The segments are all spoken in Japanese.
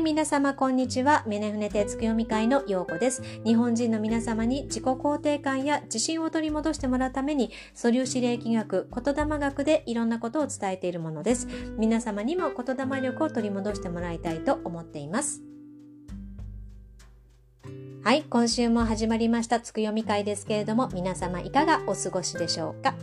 い皆様こんにちは。メネフネテツ読み会のようこです。日本人の皆様に自己肯定感や自信を取り戻してもらうために素粒子霊気学言霊学でいろんなことを伝えているものです。皆様にも言霊力を取り戻してもらいたいと思っています。はい、今週も始まりましたつく読み会ですけれども、皆様いかがお過ごしでしょうか？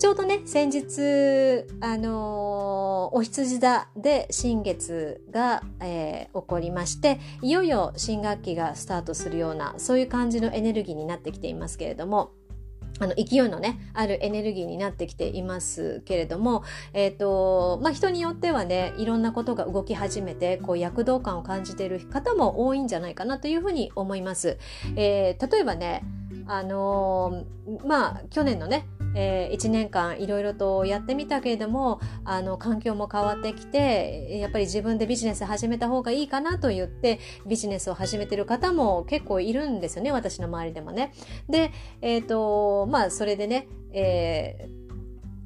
ちょうどね、先日、あのー、お羊座で新月が、えー、起こりまして、いよいよ新学期がスタートするような、そういう感じのエネルギーになってきていますけれども、あの勢いのねあるエネルギーになってきていますけれども、えーとまあ、人によってはねいろんなことが動き始めてこう躍動感を感じている方も多いんじゃないかなというふうに思います。えー、例えばねあのー、まあ去年のねえー、1年間いろいろとやってみたけれどもあの環境も変わってきてやっぱり自分でビジネス始めた方がいいかなと言ってビジネスを始めてる方も結構いるんですよね私の周りでもね。で、えっ、ー、とまあそれでね、え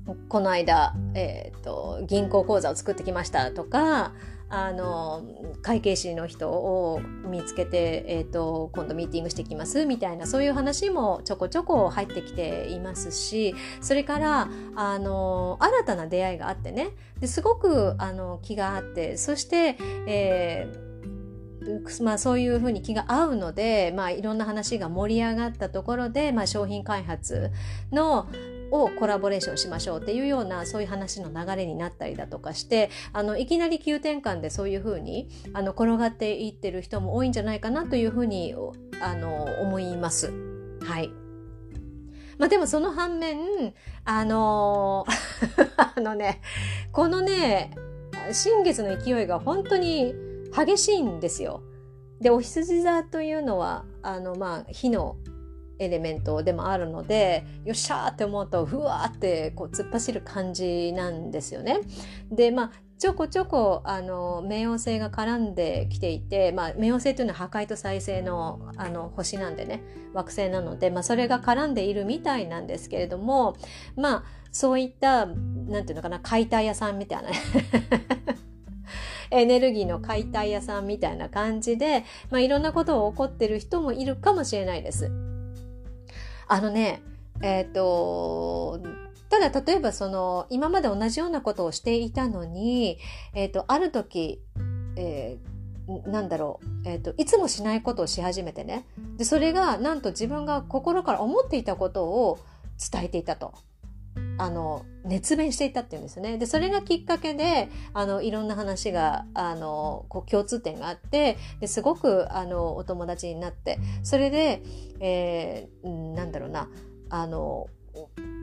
ー、この間、えーと銀行口座を作ってきましたとかあの会計士の人を見つけて、えーと、今度ミーティングしてきますみたいなそういう話もちょこちょこ入ってきていますしそれからあの新たな出会いがあってね。ですごくあの気があってそして、えーまあ、そういうふうに気が合うので、まあ、いろんな話が盛り上がったところで、まあ、商品開発のをコラボレーションしましょうっていうようなそういう話の流れになったりだとかしてあのいきなり急転換でそういうふうにあの転がっていってる人も多いんじゃないかなというふうにあの思います。はいまあでもその反面あの あのねこのね新月の勢いが本当に激しいんですよ。でお羊座というのはあのまあ火のエレメントでもあるのでよっしゃーって思うとふわーってこう突っ走る感じなんですよね。でまあちょこちょこあの冥王星が絡んできていて、まあ、冥王星というのは破壊と再生のあの星なんでね惑星なので、まあ、それが絡んでいるみたいなんですけれどもまあそういったなんていうのかな解体屋さんみたいな エネルギーの解体屋さんみたいな感じで、まあ、いろんなことを起こってる人もいるかもしれないです。あのね、えっ、ー、と、ただ例えばその今まで同じようなことをしていたのに、えっ、ー、と、ある時、えー、なんだろう、えっ、ー、と、いつもしないことをし始めてね。で、それがなんと自分が心から思っていたことを伝えていたと。あの熱弁していたっていうんですね。でそれがきっかけであのいろんな話があのこう共通点があってですごくあのお友達になってそれで、えー、なんだろうなあの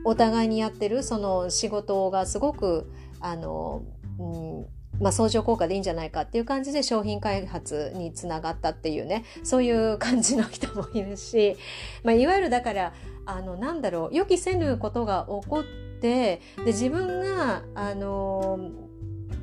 お互いにやってるその仕事がすごくあの、うんまあ、相乗効果でいいんじゃないかっていう感じで商品開発につながったっていうねそういう感じの人もいるし、まあ、いわゆるだからあのなんだろう予期せぬことが起こってで自分があの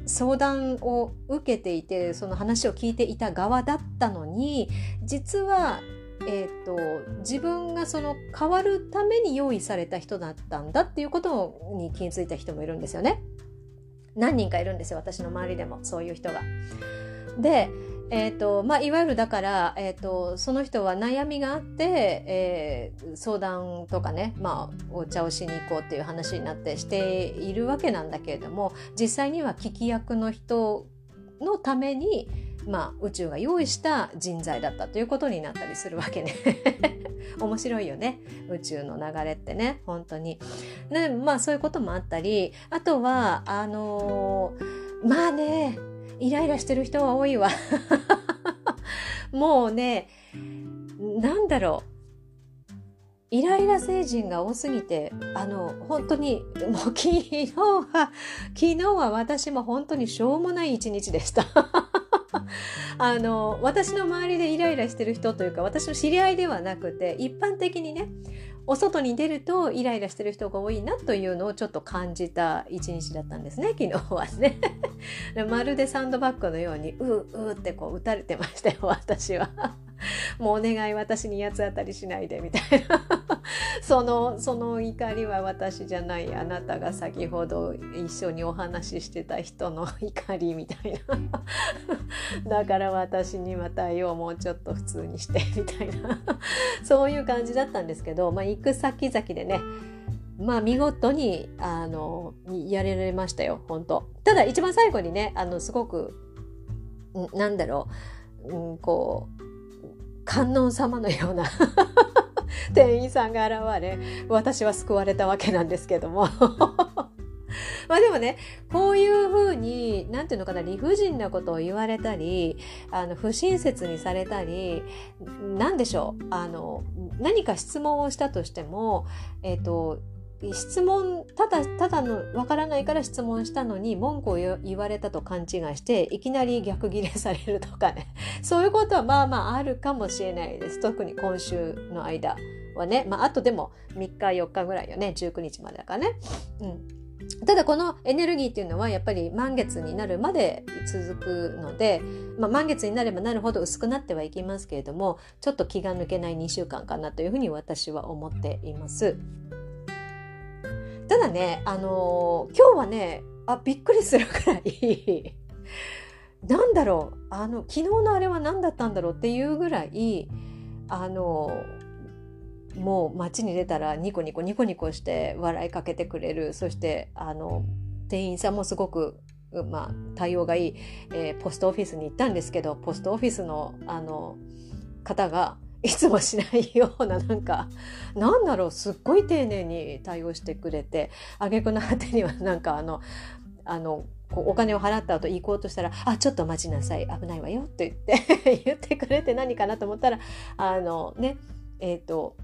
相談を受けていてその話を聞いていた側だったのに実はえーと、自分がその変わるために用意された人だったんだっていうことに気づいた人もいるんですよね。何人かいるんですよ私の周りでもそういう人が。でえーとまあ、いわゆるだから、えーと、その人は悩みがあって、えー、相談とかね、まあ、お茶をしに行こうっていう話になってしているわけなんだけれども実際には聞き役の人のために、まあ、宇宙が用意した人材だったということになったりするわけね。面白いよね宇宙の流れってね本当に。ねまあそういうこともあったりあとはあのー、まあねイライラしてる人は多いわ。もうね、なんだろう。イライラ星人が多すぎて、あの、本当に、もう昨日は、昨日は私も本当にしょうもない一日でした。あの、私の周りでイライラしてる人というか、私の知り合いではなくて、一般的にね、お外に出るとイライラしてる人が多いなというのをちょっと感じた一日だったんですね昨日はね。まるでサンドバッグのようにううってこう打たれてましたよ私は。もうお願い私に八つ当たりしないでみたいな。そのその怒りは私じゃない。あなたが先ほど一緒にお話ししてた人の怒りみたいな。だから私には対応もうちょっと普通にしてみたいな。そういう感じだったんですけど、まあ、行く先々でねまあ見事にあのやれられましたよ本当。ただ一番最後にねあのすごくなんだろう、うん、こう観音様のような 店員さんが現れ私は救われたわけなんですけども。まあでもねこういうふうに何て言うのかな理不尽なことを言われたりあの不親切にされたり何でしょうあの何か質問をしたとしてもえっ、ー、と質問ただただのわからないから質問したのに文句を言われたと勘違いしていきなり逆ギレされるとかね。そういうことはまあまああるかもしれないです。特に今週の間はね。まああとでも3日4日ぐらいよね。19日までだからね。うん。ただこのエネルギーっていうのはやっぱり満月になるまで続くので、まあ、満月になればなるほど薄くなってはいきますけれどもちょっと気が抜けない2週間かなというふうに私は思っています。ただね、あのー、今日はね、あ、びっくりするくらい なんだろう、あの、昨日のあれは何だったんだろうっていうぐらい、あのー、もう街に出たらニコニコニコニコして笑いかけてくれる。そして、あの、店員さんもすごくまあ、対応がいい、えー、ポストオフィスに行ったんですけどポストオフィスのあの方がいつもしないようななんかなんだろうすっごい丁寧に対応してくれて挙句の果てにはなんかあのあのお金を払った後行こうとしたら「あちょっと待ちなさい危ないわよ」って言って 言ってくれて何かなと思ったらあのねえっ、ー、と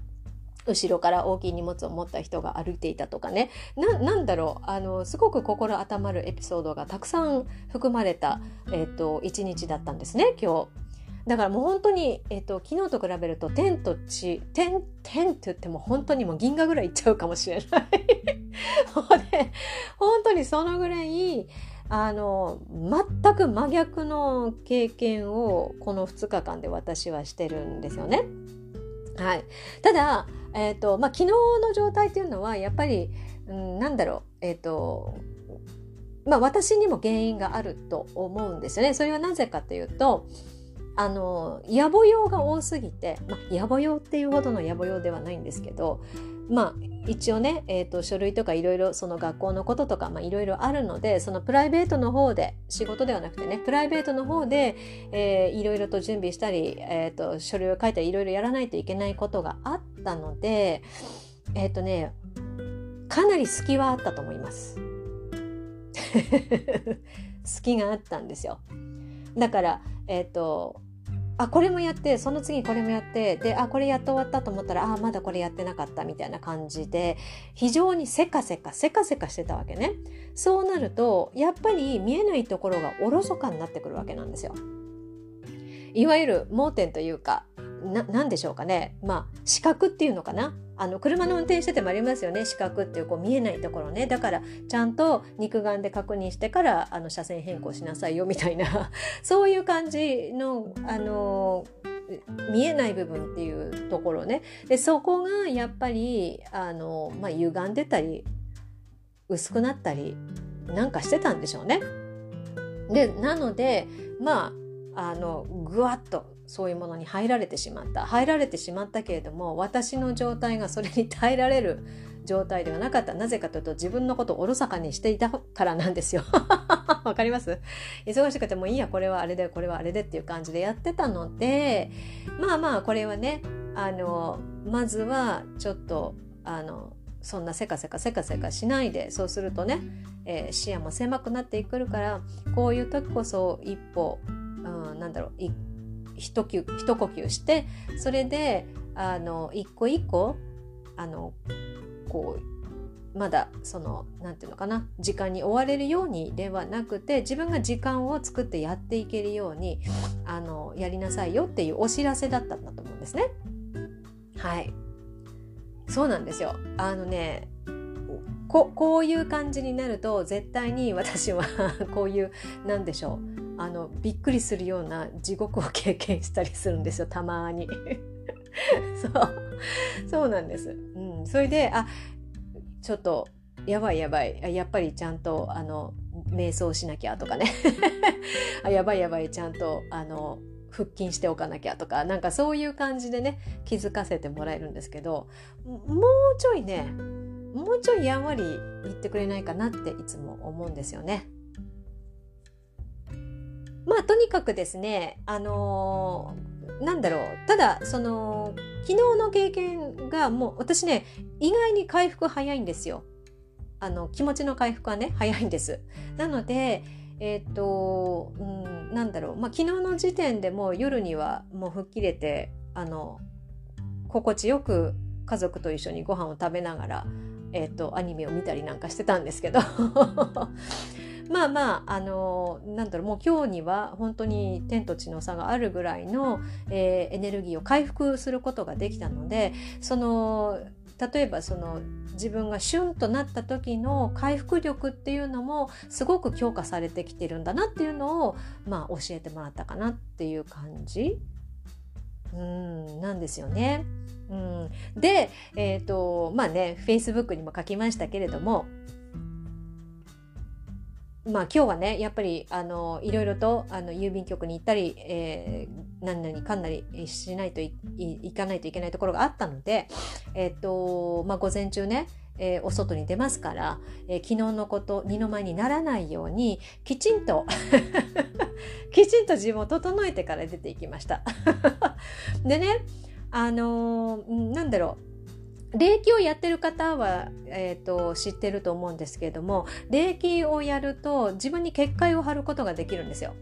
後ろから大きい荷物を持った人が歩いていたとかねなんだろうあのすごく心温まるエピソードがたくさん含まれた、えーと、一日だったんですね今日。だからもう本当に、え、ー、と、昨日と比べると天と地、天、天って言っても本当にもう銀河ぐらいいっちゃうかもしれない。で、本当にそのぐらい、あの、全く真逆の経験をこの2日間で私はしてるんですよね。はい。ただ、え、ー、と、まあ、昨日の状態っていうのは、やっぱり、うん、なんだろう、え、ー、と、まあ、私にも原因があると思うんですよね。それはなぜかというと、あの野暮用が多すぎて、まあ、野暮用っていうほどの野暮用ではないんですけどまあ一応ね、えーと、書類とかいろいろその学校のこととかいろいろあるのでそのプライベートの方で仕事ではなくてねプライベートの方でいろいろと準備したり、えーと、書類を書いたりいろいろやらないといけないことがあったのでえっ、ー、とねかなり隙はあったと思います。隙があったんですよ。だからえっ、ー、とあこれもやってその次これもやってであこれやっと終わったと思ったらあまだこれやってなかったみたいな感じで非常にせかせかせかせかしてたわけね。そうなるとやっぱり見えないところがおろそかになってくるわけなんですよ。いわゆる盲点というかな何でしょうかね。まあ視覚っていうのかな。あの車の運転しててもありますよね。視覚っていうこう見えないところね。だからちゃんと肉眼で確認してからあの車線変更しなさいよみたいな。そういう感じのあの見えない部分っていうところね。でそこがやっぱりあの、まあ、歪んでたり薄くなったりなんかしてたんでしょうね。でなのでまああのぐわっとそういうものに入られてしまった。入られてしまったけれども私の状態がそれに耐えられる状態ではなかった。なぜかというと自分のことをおろそかにしていたからなんですよ。わかります？忙しくてもいいやこれはあれでこれはあれでっていう感じでやってたのでまあまあこれはねあのまずはちょっとあのそんなせかせかせかせかしないでそうするとね、えー、視野も狭くなってくるからこういう時こそ一歩、うん、なんだろう一一呼一呼吸してそれであの一個一個あのこうまだその何て言うのかな時間に追われるようにではなくて自分が時間を作ってやっていけるようにあのやりなさいよっていうお知らせだったんだと思うんですね。はい。そうなんですよ。あのねここういう感じになると絶対に私は こういう何でしょう。あのびっくりするような地獄を経験したりするんですよたまに。そう。そうなんです、うん、それであちょっとやばいやばい。やっぱりちゃんとあの瞑想しなきゃとかね。あやばいやばいちゃんとあの腹筋しておかなきゃとか。なんかそういう感じでね気づかせてもらえるんですけどもうちょいねもうちょいやんわり言ってくれないかなっていつも思うんですよね。まあとにかくですねあのー、なんだろうただその昨日の経験がもう私ね意外に回復早いんですよ。あの気持ちの回復はね早いんです。なのでえっ、ー、と、うん、なんだろう、まあ、昨日の時点でもう夜にはもう吹っ切れてあの心地よく家族と一緒にご飯を食べながら、えーと、アニメを見たりなんかしてたんですけどまあまああのなんだろうもう今日には本当に天と地の差があるぐらいの、えー、エネルギーを回復することができたのでその例えばその自分がシュンとなった時の回復力っていうのもすごく強化されてきてるんだなっていうのを、まあ、教えてもらったかなっていう感じ。うんなんですよね。うん、で、えーとまあね Facebook にも書きましたけれどもまあ今日はねやっぱりあのいろいろとあの郵便局に行ったり、えー、何々かんなりしないといいかないといけないところがあったので、えっ、とまあ、午前中ねえー、お外に出ますから、えー、昨日のこと二の舞にならないようにきちんと きちんと自分を整えてから出ていきました。でねあのー、なんだろう霊気をやってる方は、えーと、知ってると思うんですけれども霊気をやると自分に結界を張ることができるんですよ。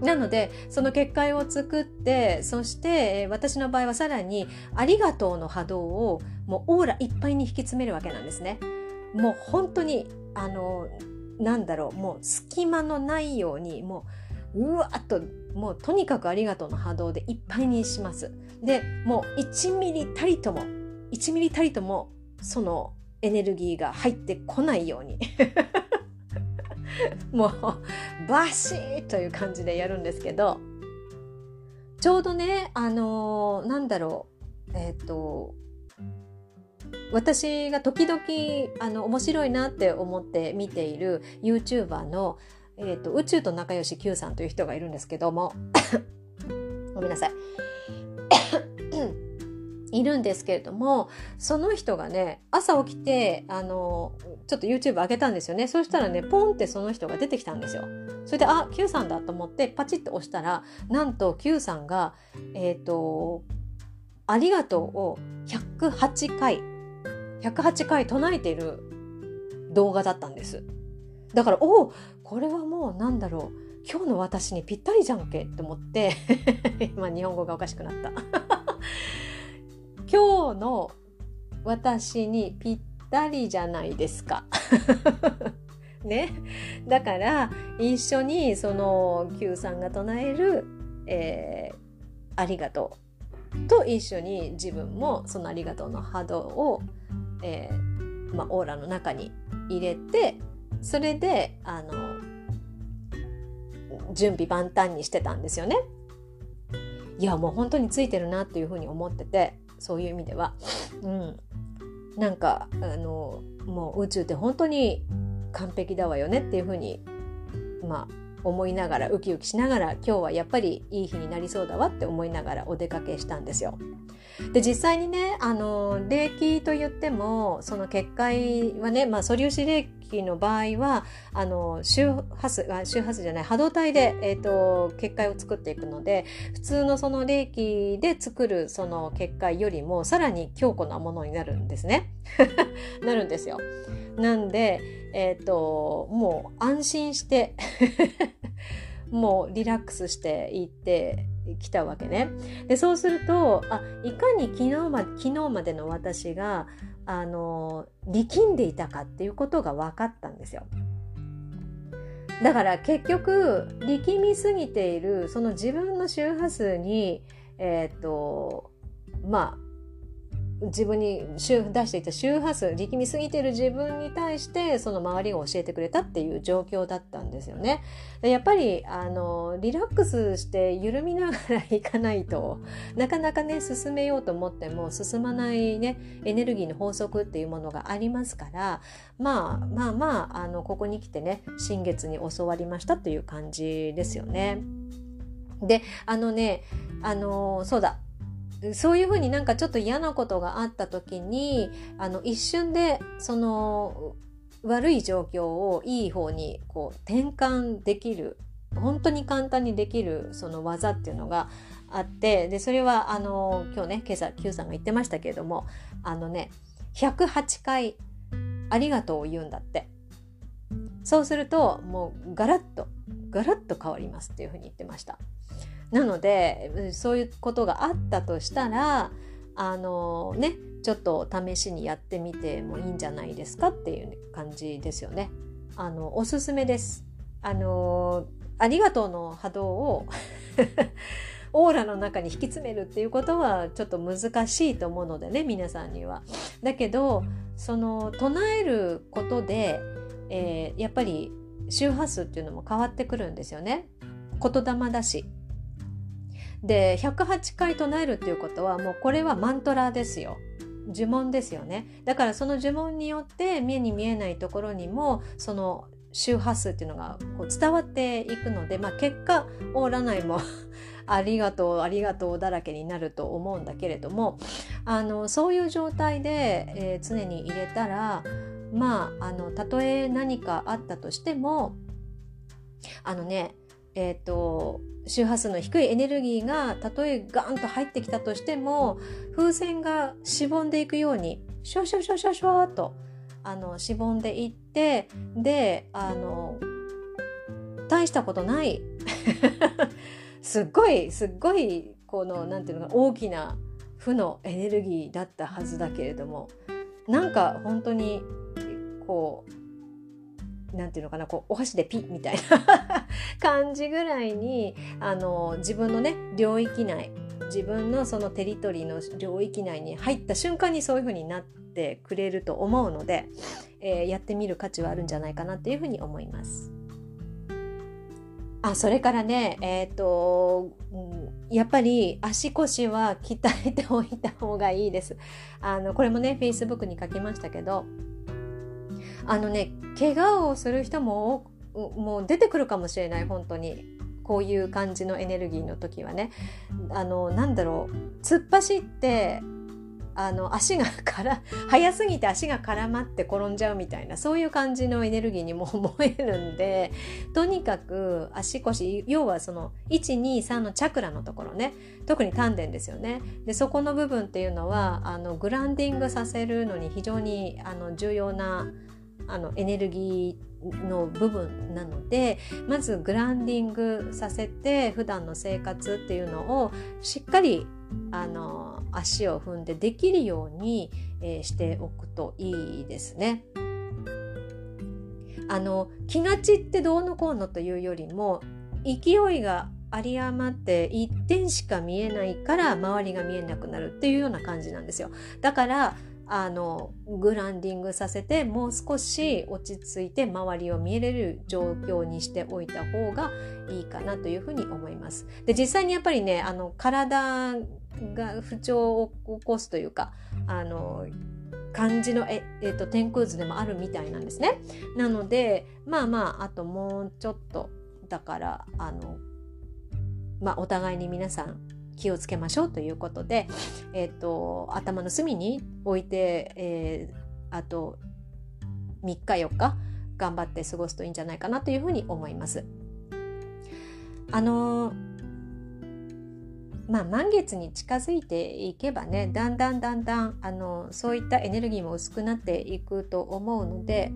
なのでその結界を作ってそして私の場合はさらに「ありがとう」の波動をもうオーラいっぱいに引き詰めるわけなんですね。もう本当にあのなんだろうもう隙間のないようにもううわっともうとにかくありがとうの波動でいっぱいにします。でもう1ミリたりとも1ミリたりともそのエネルギーが入ってこないように。もうバシーという感じでやるんですけど。ちょうどねあのー、なんだろう。えっ、ー、と私が時々あの面白いなって思って見ている YouTuber の、えーと、宇宙と仲良し Q さんという人がいるんですけども。ごめんなさい。いるんですけれどもその人がね朝起きてあのちょっと YouTube 上げたんですよね。そしたらねポンってその人が出てきたんですよ。それであ Q さんだと思ってパチッと押したらなんと Q さんがえっ、ー、と「ありがとう」を108回108回唱えている動画だったんです。だからおおこれはもうなんだろう。今日の私にぴったりじゃんけって思って。今日本語がおかしくなった。今日の私にぴったりじゃないですか。ね。だから、一緒にその Q さんが唱える、えー、ありがとうと一緒に自分もそのありがとうの波動を、えー、ま、オーラの中に入れて、それで、あの、準備万端にしてたんですよね。いやもう本当についてるなっていうふうに思っててそういう意味では、うん、なんかあのもう宇宙って本当に完璧だわよねっていうふうにまあ思いながらウキウキしながら今日はやっぱりいい日になりそうだわって思いながらお出かけしたんですよ。で実際にねあの霊気と言ってもその結界はね、まあ、素粒子霊気の場合はあの周波数あ周波数じゃない波動帯で、えーと、結界を作っていくので普通のその霊気で作るその結界よりもさらに強固なものになるんですね。なるんですよ。なんで、えっ、ー、ともう安心して もうリラックスしていってきたわけね。でそうするとあいかに昨日ま昨日までの私があの力んでいたかっていうことが分かったんですよ。だから結局力みすぎているその自分の周波数にえっ、ー、とまあ自分に出していた周波数力みすぎてる自分に対してその周りが教えてくれたっていう状況だったんですよね。やっぱりあのリラックスして緩みながらいかないとなかなかね進めようと思っても進まないねエネルギーの法則っていうものがありますからまあまあまああのここに来てね新月に教わりましたという感じですよね。であのねあのそうだそういうふうになんかちょっと嫌なことがあった時にあの一瞬でその悪い状況をいい方にこう転換できる本当に簡単にできるその技っていうのがあってでそれはあの今日ね今朝 Q さんが言ってましたけれどもあのね108回ありがとうを言うんだってそうするともうガラッとガラッと変わりますっていうふうに言ってました。なのでそういうことがあったとしたらあのねちょっと試しにやってみてもいいんじゃないですかっていう感じですよね。あのおすすめです。あのありがとうの波動を オーラの中に引き詰めるっていうことはちょっと難しいと思うのでね皆さんには。だけどその唱えることで、えー、やっぱり周波数っていうのも変わってくるんですよね。言霊だしで108回唱えるっていうことはもうこれはマントラですよ。呪文ですよねだからその呪文によって目に見えないところにもその周波数っていうのがこう伝わっていくので、まあ、結果オーラ内も ありがとうありがとうだらけになると思うんだけれどもあのそういう状態で、えー、常に入れたらまああのたとえ何かあったとしてもあのねえっ、ー、と周波数の低いエネルギーがたとえガンと入ってきたとしても風船がしぼんでいくようにシュワシュワシュワシュワシュワとあのしぼんでいってであの大したことない すっごいすっごいこの何て言うのか大きな負のエネルギーだったはずだけれどもなんか本当にこうなんていうのかなこうお箸でピッみたいな 感じぐらいにあの自分のね領域内自分のそのテリトリーの領域内に入った瞬間にそういう風になってくれると思うので、えー、やってみる価値はあるんじゃないかなっていうふうに思います。あそれからねえっ、と、やっぱり足腰は鍛えておいた方がいいです。あのこれもね Facebook に書きましたけどあのね怪我をする人ももう出てくるかもしれない本当に。こういう感じのエネルギーの時はね。あのなんだろう。突っ走ってあの足が から速すぎて足が絡まって転んじゃうみたいなそういう感じのエネルギーにも思えるんでとにかく足腰要はその123のチャクラのところね。特に丹田ですよね。でそこの部分っていうのはあのグランディングさせるのに非常にあの重要なあのエネルギーの部分なのでまずグランディングさせて普段の生活っていうのをしっかりあの足を踏んでできるように、えー、しておくといいですね。あの気が散ってどうのこうのというよりも勢いが有り余って一点しか見えないから周りが見えなくなるっていうような感じなんですよ。だからあのグランディングさせてもう少し落ち着いて周りを見れる状況にしておいた方がいいかなというふうに思います。で実際にやっぱりねあの体が不調を起こすというかあの感じのえ、えっと、天空図でもあるみたいなんですね。なのでまあまああともうちょっとだからあのまあお互いに皆さん気をつけましょうということで、えーと、頭の隅に置いて、えー、あと3日4日頑張って過ごすといいんじゃないかなというふうに思います。あのまあ、満月に近づいていけばねだんだんだんだんあのそういったエネルギーも薄くなっていくと思うので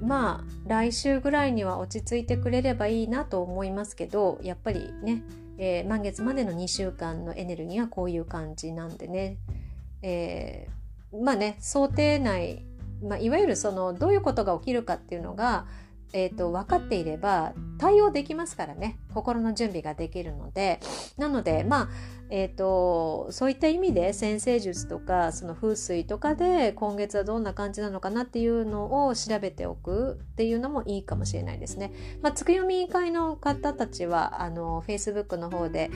まあ来週ぐらいには落ち着いてくれればいいなと思いますけどやっぱりねえー、満月までの2週間のエネルギーはこういう感じなんでね、えー、まあね想定内、まあ、いわゆるそのどういうことが起きるかっていうのがえーと、分かっていれば対応できますからね。心の準備ができるので。なのでまあえーと、そういった意味で先生術とかその風水とかで今月はどんな感じなのかなっていうのを調べておくっていうのもいいかもしれないですね。まあ、つくよみ会の方たちはあの Facebook の方で、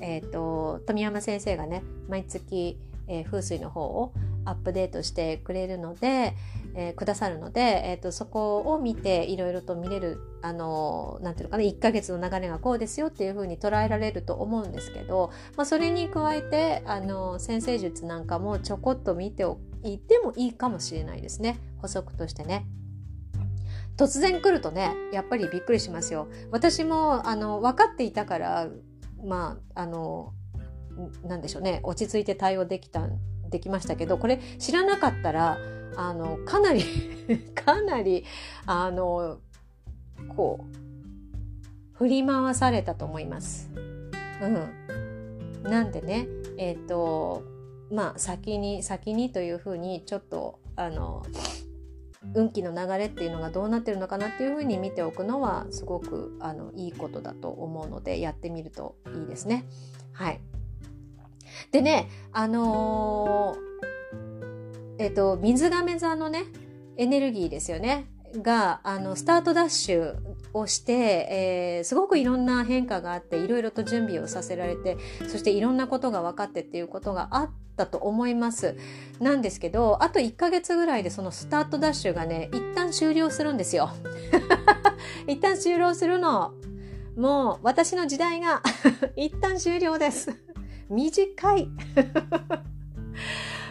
えーと富山先生がね毎月えー、風水の方をアップデートしてくれるので、えー、くださるので、えーと、そこを見ていろいろと見れるあのなんていうのかな1ヶ月の流れがこうですよっていうふうに捉えられると思うんですけど、まあ、それに加えてあの先生術なんかもちょこっと見ておいてもいいかもしれないですね補足としてね。突然来るとねやっぱりびっくりしますよ。私もあの分かっていたからまああのなんでしょうね落ち着いて対応できたできましたけどこれ知らなかったらあのかなり かなりあのこう振り回されたと思います。うん、なんでねえっ、ー、とまあ先に先にというふうにちょっとあの運気の流れっていうのがどうなってるのかなっていうふうに見ておくのはすごくあのいいことだと思うのでやってみるといいですね。はい。でね、あのー、えっ、と、水亀座のね、エネルギーですよね。が、あの、スタートダッシュをして、えー、すごくいろんな変化があって、いろいろと準備をさせられて、そしていろんなことが分かってっていうことがあったと思います。なんですけど、あと1ヶ月ぐらいでそのスタートダッシュがね、一旦終了するんですよ。一旦終了するの。もう私の時代が 一旦終了です。短い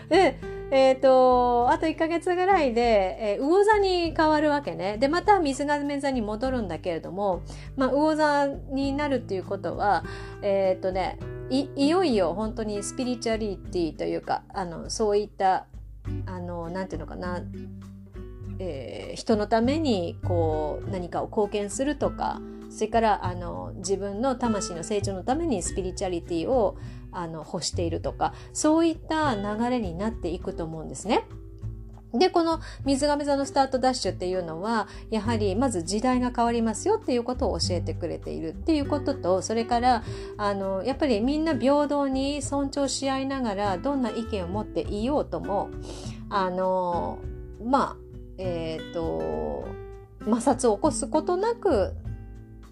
で、えっ、ー、と、あと1ヶ月ぐらいで、えー、魚座に変わるわけね。で、また水亀座に戻るんだけれども、まあ、魚座になるっていうことは、えっ、ー、とねい、いよいよ本当にスピリチュアリティというか、あの、そういった、あの、なんていうのかな、えー、人のためにこう何かを貢献するとかそれからあの自分の魂の成長のためにスピリチュアリティをあの欲しているとかそういった流れになっていくと思うんですね。で、この水亀座のスタートダッシュっていうのは、やはりまず時代が変わりますよっていうことを教えてくれているっていうことと、それから、あの、やっぱりみんな平等に尊重し合いながら、どんな意見を持っていようとも、あの、まあ、え、ー、と、摩擦を起こすことなく、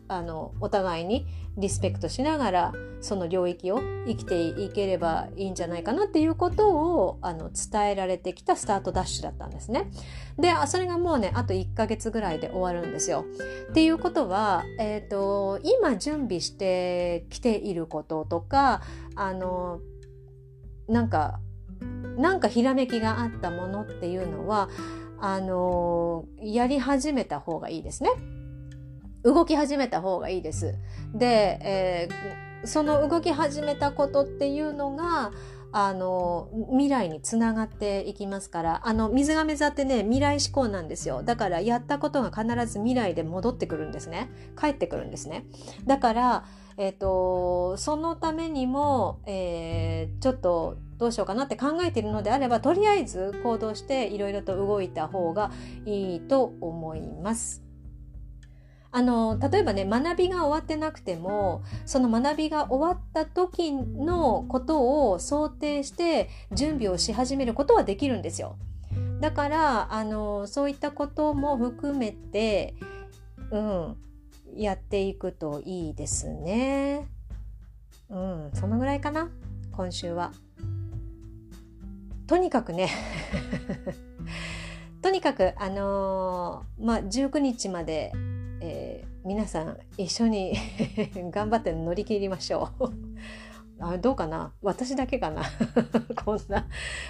あの、お互いにリスペクトしながらその領域を生きていければいいんじゃないかなっていうことをあの伝えられてきたスタートダッシュだったんですね。でそれがもうねあと1ヶ月ぐらいで終わるんですよ。っていうことは、えーと、今準備してきていることとかあのなんかなんかひらめきがあったものっていうのはあのやり始めた方がいいですね。動き始めた方がいいです。で、えー、その動き始めたことっていうのがあの未来につながっていきますからあの水亀座ってね未来志向なんですよだからやったことが必ず未来で戻ってくるんですね帰ってくるんですねだからえっ、ー、とそのためにも、えー、ちょっとどうしようかなって考えているのであればとりあえず行動していろいろと動いた方がいいと思いますあの例えばね学びが終わってなくてもその学びが終わった時のことを想定して準備をし始めることはできるんですよ。だからあのそういったことも含めて、うん、やっていくといいですね。うん、そのぐらいかな今週は。とにかくね とにかくあのー、まあ19日までえー、皆さん一緒に 頑張って乗り切りましょう。あどうかな？私だけかな？こんな。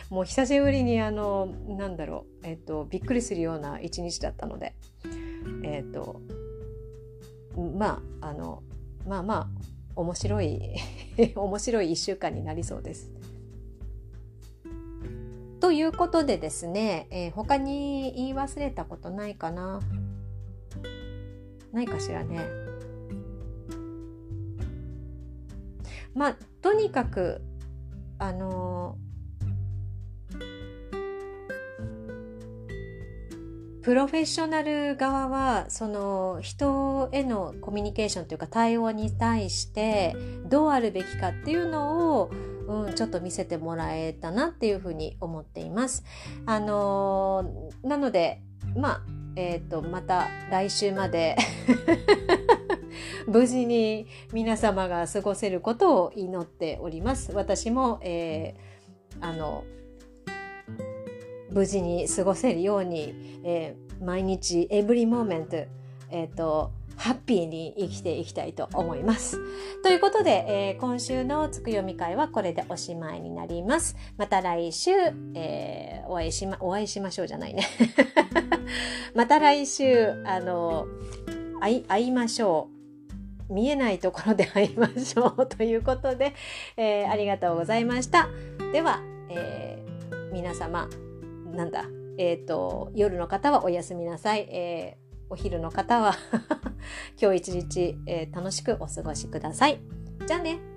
もう久しぶりにあのなんだろう、えっ、とびっくりするような一日だったので。えっ、とまああのまあまあ面白い面白い1週間になりそうです。ということでですね、えー、他に言い忘れたことないかな？ないかしらね。まあとにかくあのプロフェッショナル側はその人へのコミュニケーションというか対応に対してどうあるべきかっていうのを、うん、ちょっと見せてもらえたなっていうふうに思っています。あのー、なのでまあえっ、ー、とまた来週まで 無事に皆様が過ごせることを祈っております。私も、えー、あの無事に過ごせるように、えー、毎日エブリモーメント、えっ、ー、とハッピーに生きていきたいと思います。ということで、えー、今週のつく読み会はこれでおしまいになります。また来週、えー、お会いしま、お会いしましょうじゃないね。また来週、あの、会い、会いましょう。見えないところで会いましょうということで、えー、ありがとうございました。では、えー、皆様、なんだ、えっ、ー、と、夜の方はおやすみなさい。えーお昼の方は 今日一日、えー、楽しくお過ごしください。じゃあね。